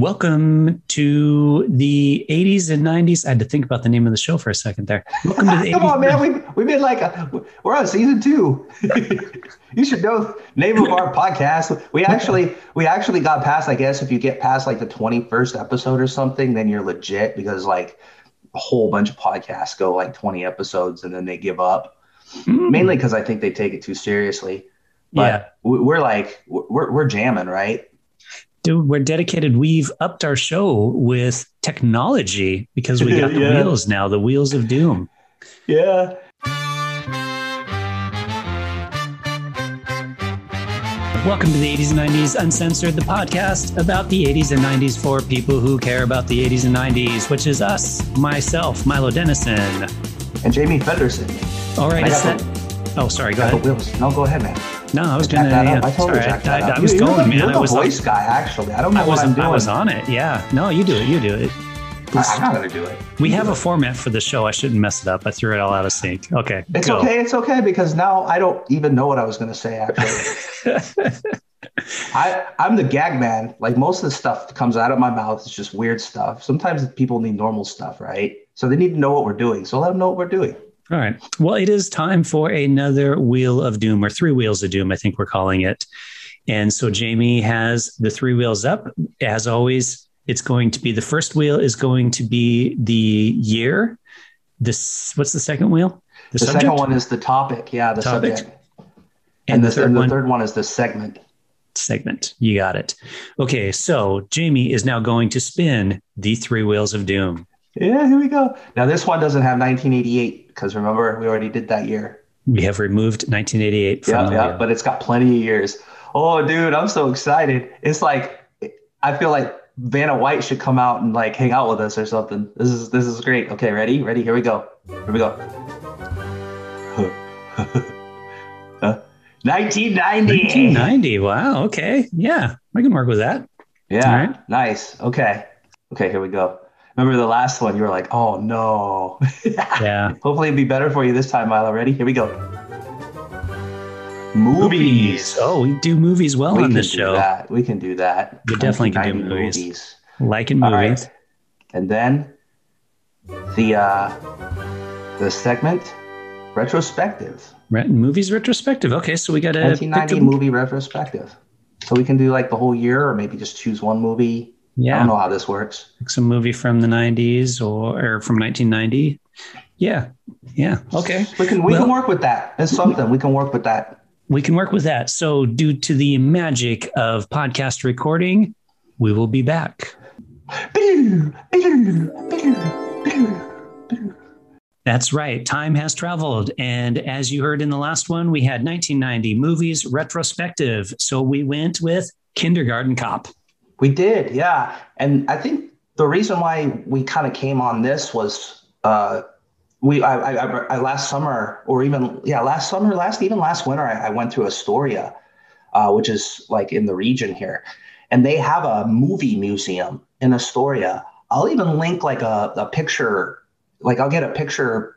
Welcome to the 80s and 90s. I had to think about the name of the show for a second there. Welcome to the Come 80s. on, man. We we've been like a, we're on season two. you should know name of our podcast. We actually we actually got past. I guess if you get past like the 21st episode or something, then you're legit because like a whole bunch of podcasts go like 20 episodes and then they give up. Mm. Mainly because I think they take it too seriously. But yeah. we're like we're we're jamming, right? Dude, we're dedicated. We've upped our show with technology because we got the yeah. wheels now, the wheels of doom. Yeah. Welcome to the 80s and 90s Uncensored, the podcast about the 80s and 90s for people who care about the 80s and 90s, which is us, myself, Milo Dennison, and Jamie Federson. All right, that. Oh, sorry. Go ahead. Wheels. No, go ahead, man. No, I was gonna. Yeah, I totally sorry, I, I, I, was you, going, man. The I was voice guy, actually. I don't know I was, what I'm doing. I was on it. Yeah. No, you do it. You do it. I'm not gonna do it. You we have a format for the show. I shouldn't mess it up. I threw it all out of sync. Okay. It's go. okay. It's okay because now I don't even know what I was gonna say. Actually, I I'm the gag man. Like most of the stuff that comes out of my mouth is just weird stuff. Sometimes people need normal stuff, right? So they need to know what we're doing. So let them know what we're doing. All right. Well, it is time for another Wheel of Doom, or Three Wheels of Doom, I think we're calling it. And so Jamie has the three wheels up. As always, it's going to be the first wheel is going to be the year. This what's the second wheel? The, the second one is the topic. Yeah, the topic. subject. And, and the, the, third and the one, third one is the segment. Segment. You got it. Okay, so Jamie is now going to spin the three wheels of doom. Yeah, here we go. Now this one doesn't have 1988 because remember we already did that year. We have removed 1988 from yeah, yeah, but it's got plenty of years. Oh, dude, I'm so excited. It's like I feel like Vanna White should come out and like hang out with us or something. This is this is great. Okay, ready? Ready? Here we go. Here we go. 1990. 1990. Wow. Okay. Yeah, I can work with that. Yeah. Right. Nice. Okay. Okay. Here we go. Remember the last one? You were like, oh no. yeah. Hopefully it'll be better for you this time, Milo. Ready? Here we go. Movies. Oh, we do movies well we on this show. That. We can do that. We definitely can do movies. movies. Like in movies. Right. And then the uh the segment retrospective. Re- movies retrospective. Okay, so we got a 1990 movie retrospective. So we can do like the whole year, or maybe just choose one movie yeah. I don't know how this works. Like some movie from the 90s or, or from 1990. Yeah. Yeah. Okay. We can we well, can work with that. It's something. We can work with that. We can work with that. So due to the magic of podcast recording, we will be back. That's right. Time has traveled. And as you heard in the last one, we had 1990 movies retrospective. So we went with Kindergarten Cop. We did, yeah. And I think the reason why we kind of came on this was uh, we I, I, I, last summer or even yeah last summer last even last winter I, I went to Astoria, uh, which is like in the region here, and they have a movie museum in Astoria. I'll even link like a, a picture, like I'll get a picture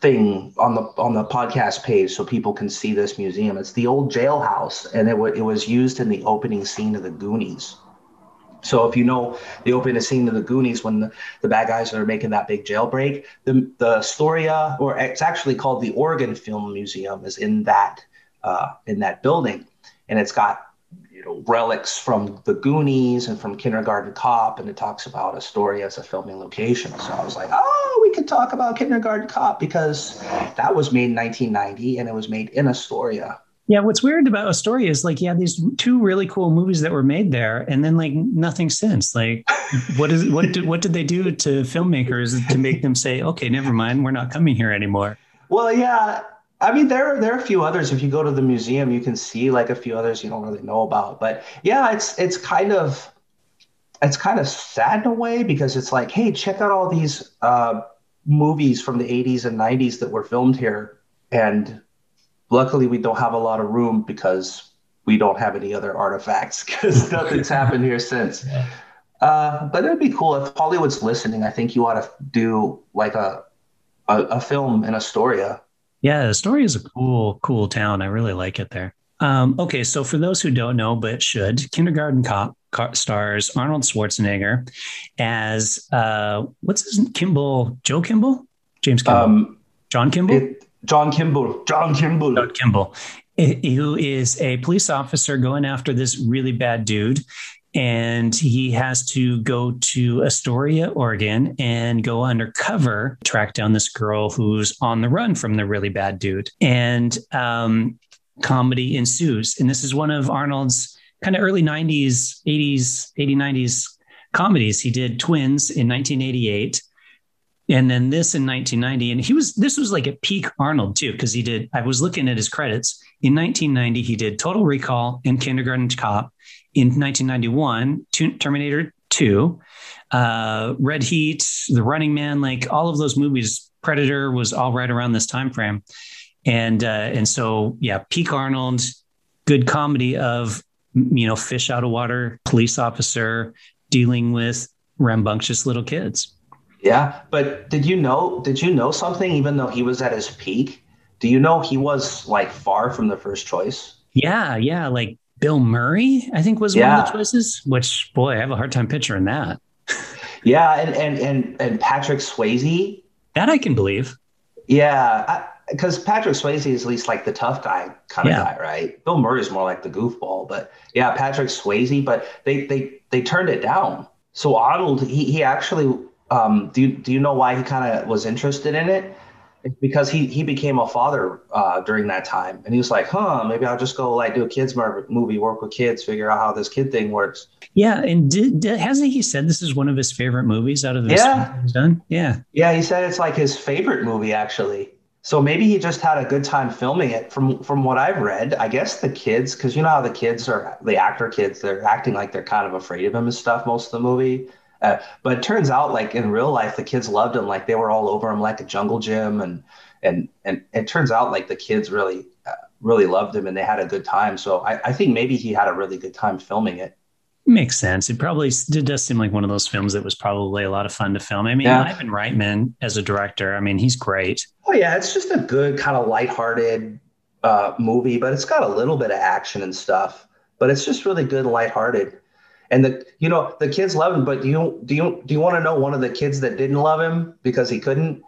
thing on the on the podcast page so people can see this museum. It's the old jailhouse, and it, w- it was used in the opening scene of the Goonies. So if you know the opening scene of the Goonies when the, the bad guys are making that big jailbreak, the the Astoria, or it's actually called the Oregon Film Museum, is in that uh, in that building, and it's got you know relics from the Goonies and from Kindergarten Cop, and it talks about Astoria as a filming location. So I was like, oh, we could talk about Kindergarten Cop because that was made in 1990 and it was made in Astoria. Yeah, what's weird about Astoria is like, yeah, these two really cool movies that were made there, and then like nothing since. Like, what is what did what did they do to filmmakers to make them say, okay, never mind, we're not coming here anymore? Well, yeah, I mean, there are, there are a few others. If you go to the museum, you can see like a few others you don't really know about. But yeah, it's it's kind of it's kind of sad in a way because it's like, hey, check out all these uh, movies from the 80s and 90s that were filmed here, and luckily we don't have a lot of room because we don't have any other artifacts because nothing's happened here since. Yeah. Uh, but it'd be cool if Hollywood's listening. I think you ought to do like a a, a film in Astoria. Yeah, Astoria is a cool, cool town. I really like it there. Um, okay, so for those who don't know but should, Kindergarten Cop stars Arnold Schwarzenegger as uh, what's his Kimball? Joe Kimball? James Kimball? Um, John Kimball? It, John Kimball. John Kimball. John Kimball, who is a police officer going after this really bad dude and he has to go to Astoria, Oregon, and go undercover, track down this girl who's on the run from the really bad dude. And um, comedy ensues. And this is one of Arnold's kind of early 90s, 80s, 80s, 90s comedies. He did Twins in 1988 and then this in 1990 and he was this was like a peak arnold too because he did i was looking at his credits. In 1990 he did total recall and kindergarten cop. In 1991 terminator 2 uh, red heat the running man like all of those movies predator was all right around this time frame. And uh, and so yeah peak arnold good comedy of you know fish out of water police officer dealing with rambunctious little kids yeah, but did you know? Did you know something? Even though he was at his peak, do you know he was like far from the first choice? Yeah, yeah, like Bill Murray, I think was yeah. one of the choices. Which boy, I have a hard time picturing that. yeah, and and and and Patrick Swayze. That I can believe. Yeah, because Patrick Swayze is at least like the tough guy kind of guy, right? Bill Murray is more like the goofball, but yeah, Patrick Swayze. But they they they turned it down. So Arnold, he he actually um, do you, do you know why he kind of was interested in it? It's because he he became a father uh, during that time, and he was like, "Huh, maybe I'll just go like do a kids movie, work with kids, figure out how this kid thing works." Yeah, and did, did, hasn't he said this is one of his favorite movies out of the yeah he's done? Yeah, yeah, he said it's like his favorite movie actually. So maybe he just had a good time filming it. From from what I've read, I guess the kids, because you know how the kids are, the actor kids, they're acting like they're kind of afraid of him and stuff most of the movie. Uh, but it turns out, like in real life, the kids loved him. Like they were all over him, like a jungle gym, and and and it turns out like the kids really uh, really loved him and they had a good time. So I, I think maybe he had a really good time filming it. Makes sense. It probably it does seem like one of those films that was probably a lot of fun to film. I mean, yeah. Ivan Reitman as a director, I mean, he's great. Oh yeah, it's just a good kind of lighthearted uh, movie, but it's got a little bit of action and stuff. But it's just really good, lighthearted. And the you know the kids love him, but do you do you do you want to know one of the kids that didn't love him because he couldn't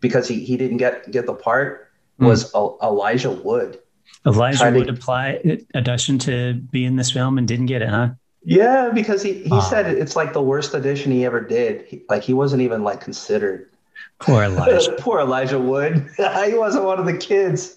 because he, he didn't get get the part hmm. was mm. Elijah Wood. Elijah Wood to, apply audition to be in this film and didn't get it, huh? Yeah, because he, he oh. said it's like the worst audition he ever did. He, like he wasn't even like considered. Poor Elijah. Poor Elijah Wood. he wasn't one of the kids.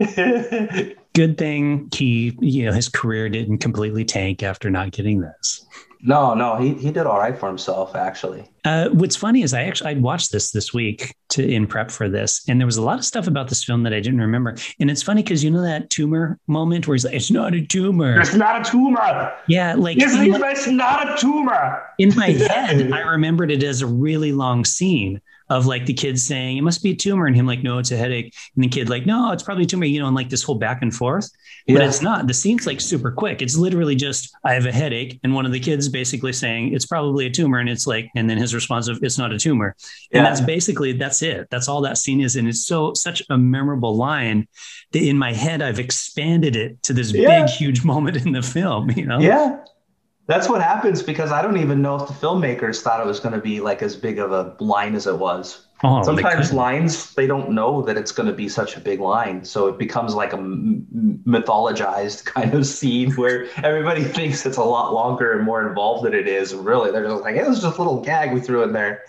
Good thing he, you know, his career didn't completely tank after not getting this. No, no, he he did all right for himself actually. Uh, what's funny is I actually I watched this this week to in prep for this, and there was a lot of stuff about this film that I didn't remember. And it's funny because you know that tumor moment where he's like, "It's not a tumor. It's not a tumor." Yeah, like it's, it's not a tumor. In my head, I remembered it as a really long scene of like the kid saying it must be a tumor and him like no it's a headache and the kid like no it's probably a tumor you know and like this whole back and forth yeah. but it's not. The scene's like super quick. It's literally just i have a headache and one of the kids basically saying it's probably a tumor and it's like and then his response of it's not a tumor and that's basically that's it. That's all that scene is and it's so such a memorable line that in my head i've expanded it to this yeah. big huge moment in the film you know? Yeah that's what happens because I don't even know if the filmmakers thought it was going to be like as big of a line as it was. Oh, Sometimes they lines they don't know that it's going to be such a big line, so it becomes like a mythologized kind of scene where everybody thinks it's a lot longer and more involved than it is. Really, they're just like, "It was just a little gag we threw in there."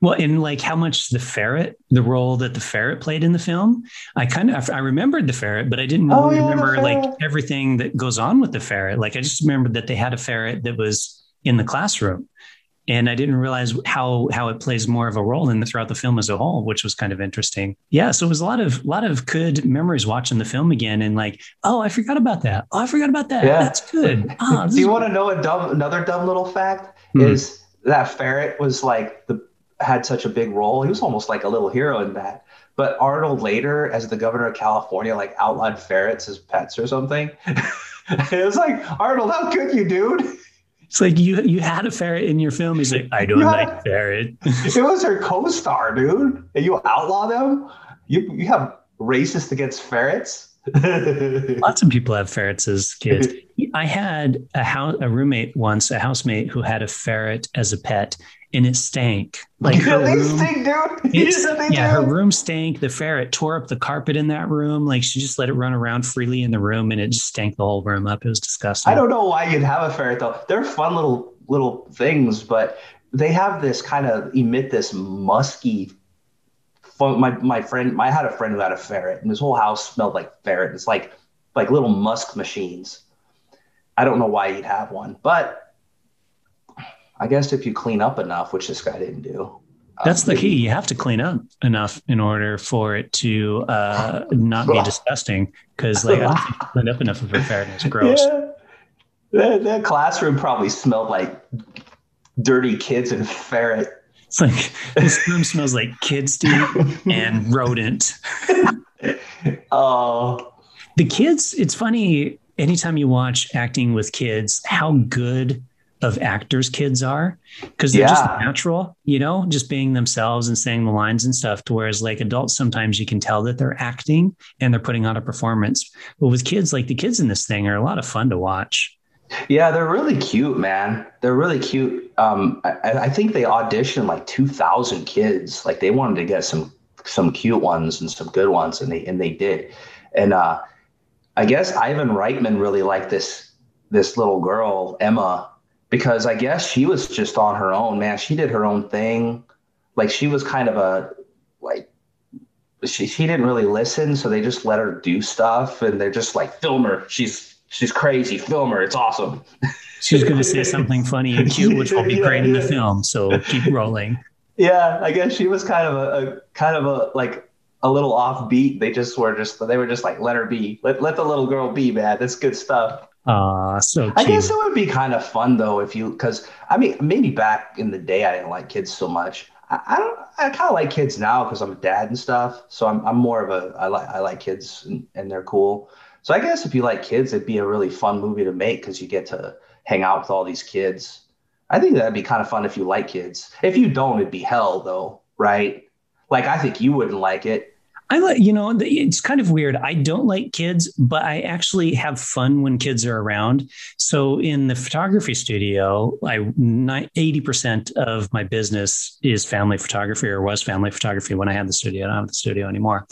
Well, in like how much the ferret, the role that the ferret played in the film, I kind of I remembered the ferret, but I didn't oh, yeah, remember like everything that goes on with the ferret. Like I just remembered that they had a ferret that was in the classroom, and I didn't realize how how it plays more of a role in the throughout the film as a whole, which was kind of interesting. Yeah, so it was a lot of a lot of good memories watching the film again, and like, oh, I forgot about that. Oh, I forgot about that. Yeah. That's good. Oh, Do you want to know a dumb another dumb little fact? Hmm. Is that ferret was like the had such a big role. He was almost like a little hero in that. But Arnold later, as the governor of California, like outlawed ferrets as pets or something. it was like Arnold, how could you, dude? It's like you you had a ferret in your film. He's like, I don't like a, ferret. it was her co-star, dude. And you outlaw them. You you have racist against ferrets. Lots of people have ferrets as kids. I had a house, a roommate once, a housemate who had a ferret as a pet, and it stank. Like her room, stink, dude. yeah, her room stank. The ferret tore up the carpet in that room. Like she just let it run around freely in the room, and it just stank the whole room up. It was disgusting. I don't know why you'd have a ferret though. They're fun little little things, but they have this kind of emit this musky my my friend I had a friend who had a ferret and his whole house smelled like ferret. It's like like little musk machines. I don't know why he'd have one, but I guess if you clean up enough, which this guy didn't do. That's um, the key. You have to clean up enough in order for it to uh, not be disgusting. Because like I don't think you cleaned up enough of a ferret. It's gross. Yeah. That, that classroom probably smelled like dirty kids and ferret. It's like this room smells like kids do and rodent. oh, the kids. It's funny. Anytime you watch acting with kids, how good of actors kids are because they're yeah. just natural, you know, just being themselves and saying the lines and stuff. To whereas like adults, sometimes you can tell that they're acting and they're putting on a performance. But with kids, like the kids in this thing are a lot of fun to watch. Yeah, they're really cute, man. They're really cute. Um, I, I think they auditioned like two thousand kids. Like they wanted to get some some cute ones and some good ones, and they and they did. And uh, I guess Ivan Reitman really liked this this little girl Emma because I guess she was just on her own. Man, she did her own thing. Like she was kind of a like she she didn't really listen, so they just let her do stuff, and they're just like film her. She's she's crazy. Film her. It's awesome. She's going to say something funny and cute, which will be yeah, great in the film. So keep rolling. Yeah, I guess she was kind of a, a kind of a like a little offbeat. They just were just they were just like let her be. Let let the little girl be, man. That's good stuff. Ah, so cute. I guess it would be kind of fun though if you because I mean maybe back in the day I didn't like kids so much. I, I don't. I kind of like kids now because I'm a dad and stuff. So I'm I'm more of a I like I like kids and, and they're cool. So I guess if you like kids, it'd be a really fun movie to make because you get to hang out with all these kids. I think that'd be kind of fun if you like kids. If you don't, it'd be hell though, right? Like I think you wouldn't like it. I like, you know, it's kind of weird. I don't like kids, but I actually have fun when kids are around. So in the photography studio, I 80% of my business is family photography or was family photography when I had the studio. I don't have the studio anymore.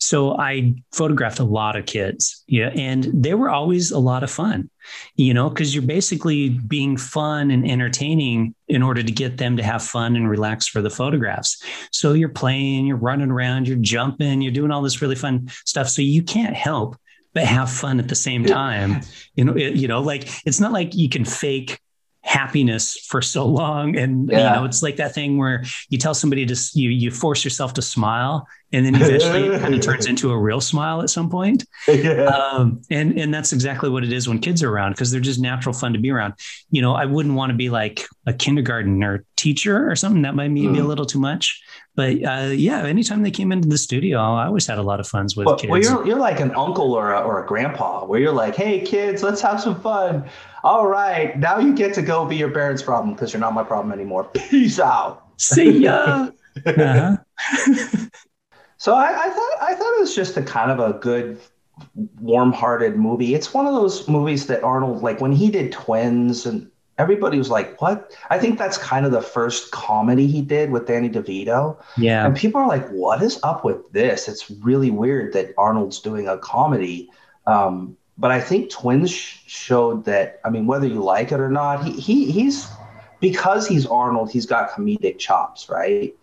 So I photographed a lot of kids. Yeah. And they were always a lot of fun you know, because you're basically being fun and entertaining in order to get them to have fun and relax for the photographs. So you're playing, you're running around, you're jumping, you're doing all this really fun stuff. So you can't help but have fun at the same time. You know, it, you know, like it's not like you can fake happiness for so long and yeah. you know it's like that thing where you tell somebody to you you force yourself to smile and then eventually it kind of turns into a real smile at some point yeah. um, and and that's exactly what it is when kids are around because they're just natural fun to be around you know i wouldn't want to be like a kindergarten or teacher or something that might be mm. a little too much but uh, yeah anytime they came into the studio i always had a lot of fun with well, kids well you're, you're like an uncle or a, or a grandpa where you're like hey kids let's have some fun all right, now you get to go be your parents' problem because you're not my problem anymore. Peace out. See ya. uh-huh. so I, I thought I thought it was just a kind of a good, warm-hearted movie. It's one of those movies that Arnold like when he did Twins and everybody was like, "What?" I think that's kind of the first comedy he did with Danny DeVito. Yeah, and people are like, "What is up with this?" It's really weird that Arnold's doing a comedy. Um, but I think Twins showed that. I mean, whether you like it or not, he, he he's because he's Arnold, he's got comedic chops, right?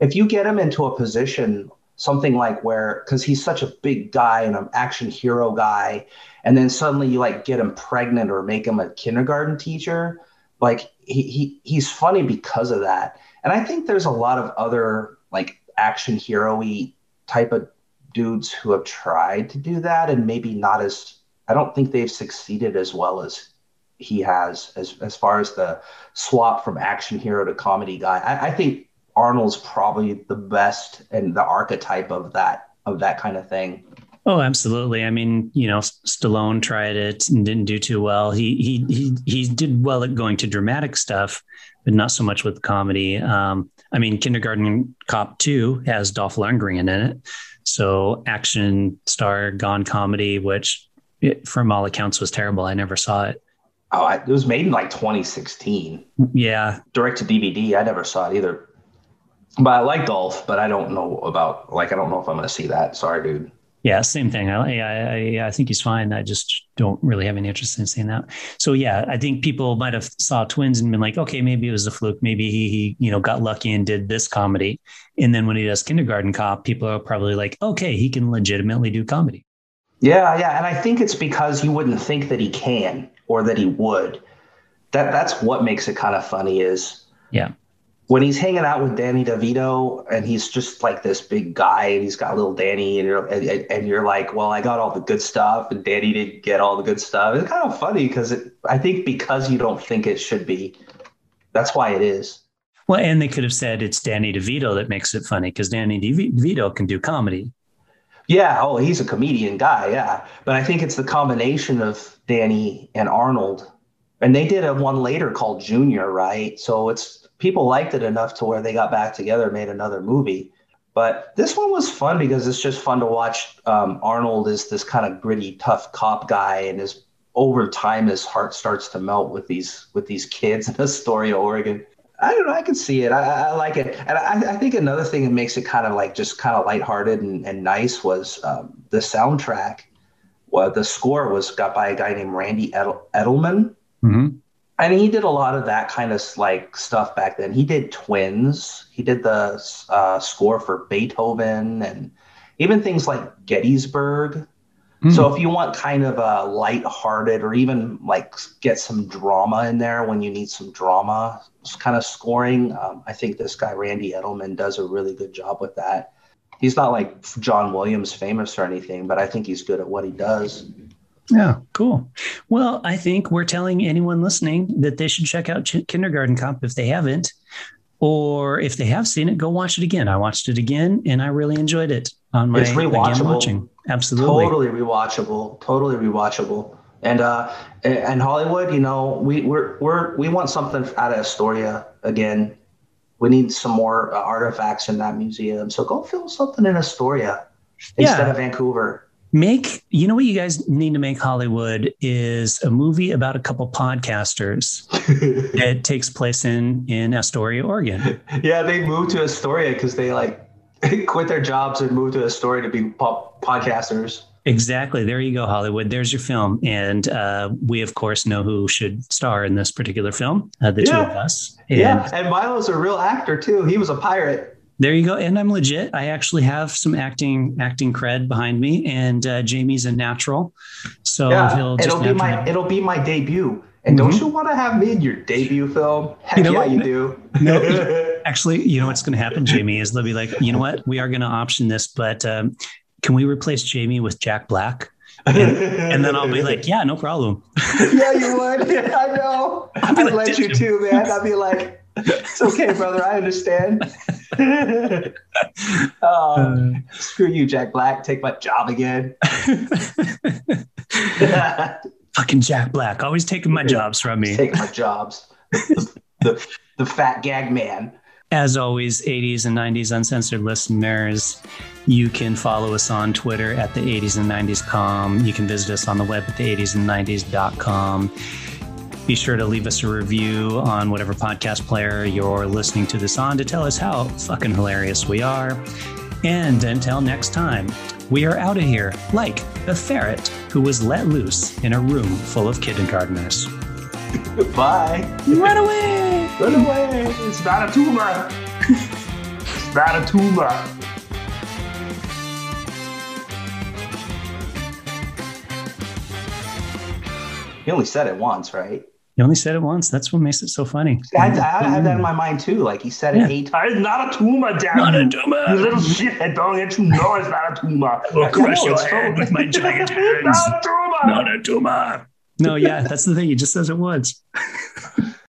If you get him into a position, something like where, because he's such a big guy and an action hero guy, and then suddenly you like get him pregnant or make him a kindergarten teacher, like he, he he's funny because of that. And I think there's a lot of other like action hero-y type of dudes who have tried to do that and maybe not as I don't think they've succeeded as well as he has as as far as the swap from action hero to comedy guy. I, I think Arnold's probably the best and the archetype of that of that kind of thing. Oh, absolutely. I mean, you know, Stallone tried it and didn't do too well. He he he he did well at going to dramatic stuff, but not so much with comedy. Um, I mean, Kindergarten Cop Two has Dolph Lundgren in it, so action star gone comedy, which it, from all accounts was terrible. I never saw it. Oh, I, it was made in like 2016. Yeah, direct to DVD. I never saw it either. But I like Dolph, but I don't know about like I don't know if I'm going to see that. Sorry, dude. Yeah, same thing. I, I I think he's fine. I just don't really have any interest in seeing that. So yeah, I think people might have saw twins and been like, okay, maybe it was a fluke. Maybe he, he you know got lucky and did this comedy. And then when he does Kindergarten Cop, people are probably like, okay, he can legitimately do comedy. Yeah, yeah, and I think it's because you wouldn't think that he can or that he would. That that's what makes it kind of funny. Is yeah when he's hanging out with Danny DeVito and he's just like this big guy and he's got little Danny and you're and, and you're like, well, I got all the good stuff and Danny didn't get all the good stuff. It's kind of funny because I think because you don't think it should be, that's why it is. Well, and they could have said it's Danny DeVito that makes it funny because Danny DeVito can do comedy. Yeah, oh, he's a comedian guy, yeah. But I think it's the combination of Danny and Arnold. And they did a one later called Junior, right? So it's people liked it enough to where they got back together, made another movie. But this one was fun because it's just fun to watch. Um, Arnold is this kind of gritty, tough cop guy, and his over time his heart starts to melt with these with these kids in Astoria, Oregon. I don't know. I can see it. I, I like it, and I, I, think another thing that makes it kind of like just kind of lighthearted and, and nice was um, the soundtrack. Well, the score was got by a guy named Randy Edel- Edelman. Mm-hmm. And he did a lot of that kind of like stuff back then. He did Twins. He did the uh, score for Beethoven and even things like Gettysburg. Mm. So if you want kind of a light-hearted or even like get some drama in there when you need some drama kind of scoring, um, I think this guy Randy Edelman does a really good job with that. He's not like John Williams famous or anything, but I think he's good at what he does. Yeah, cool. Well, I think we're telling anyone listening that they should check out Ch- Kindergarten Cop if they haven't, or if they have seen it, go watch it again. I watched it again and I really enjoyed it on my it's rewatchable. watching. Absolutely, totally rewatchable. Totally rewatchable. And uh, and Hollywood, you know, we we're, we're we want something out of Astoria again. We need some more uh, artifacts in that museum. So go film something in Astoria instead of Vancouver make you know what you guys need to make hollywood is a movie about a couple podcasters that takes place in in astoria oregon. Yeah they moved to astoria because they like quit their jobs and moved to astoria to be podcasters. Exactly. There you go hollywood. There's your film. And uh, we of course know who should star in this particular film uh, the yeah. two of us. And, yeah and milo's a real actor too. He was a pirate there you go. And I'm legit. I actually have some acting acting cred behind me, and uh, Jamie's a natural. So yeah, it'll be my it'll be my debut. And mm-hmm. don't you want to have me in your debut film? Heck you know yeah, what? you do. no, actually, you know what's going to happen, Jamie, is they'll be like, you know what, we are going to option this, but um, can we replace Jamie with Jack Black? And, and, then I'll be like, yeah, no problem. yeah, you would. I know. I'd like, let you too, man. I'd be like, it's okay, brother. I understand. uh, screw you, Jack Black. Take my job again. Fucking Jack Black, always taking my jobs from me. Take my jobs. the, the, the fat gag man. As always, 80s and 90s uncensored listeners, you can follow us on Twitter at the 80s and 90s com. You can visit us on the web at the 80s and 90s.com. Be sure to leave us a review on whatever podcast player you're listening to this on to tell us how fucking hilarious we are. And until next time, we are out of here like a ferret who was let loose in a room full of kindergartners. Bye. Run away. Run away. It's not a tumor. it's not a tumor. He only said it once, right? He only said it once. That's what makes it so funny. I, I, had that in my mind too. Like he said it yeah. eight times. Not a tumor, damn Not a tumor. You little shit. Don't get you know it's not a tumor. I'll crush your head with my giant hands. not a tumor. Not a tumor. No, yeah, that's the thing. He just says it once.